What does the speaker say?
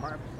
your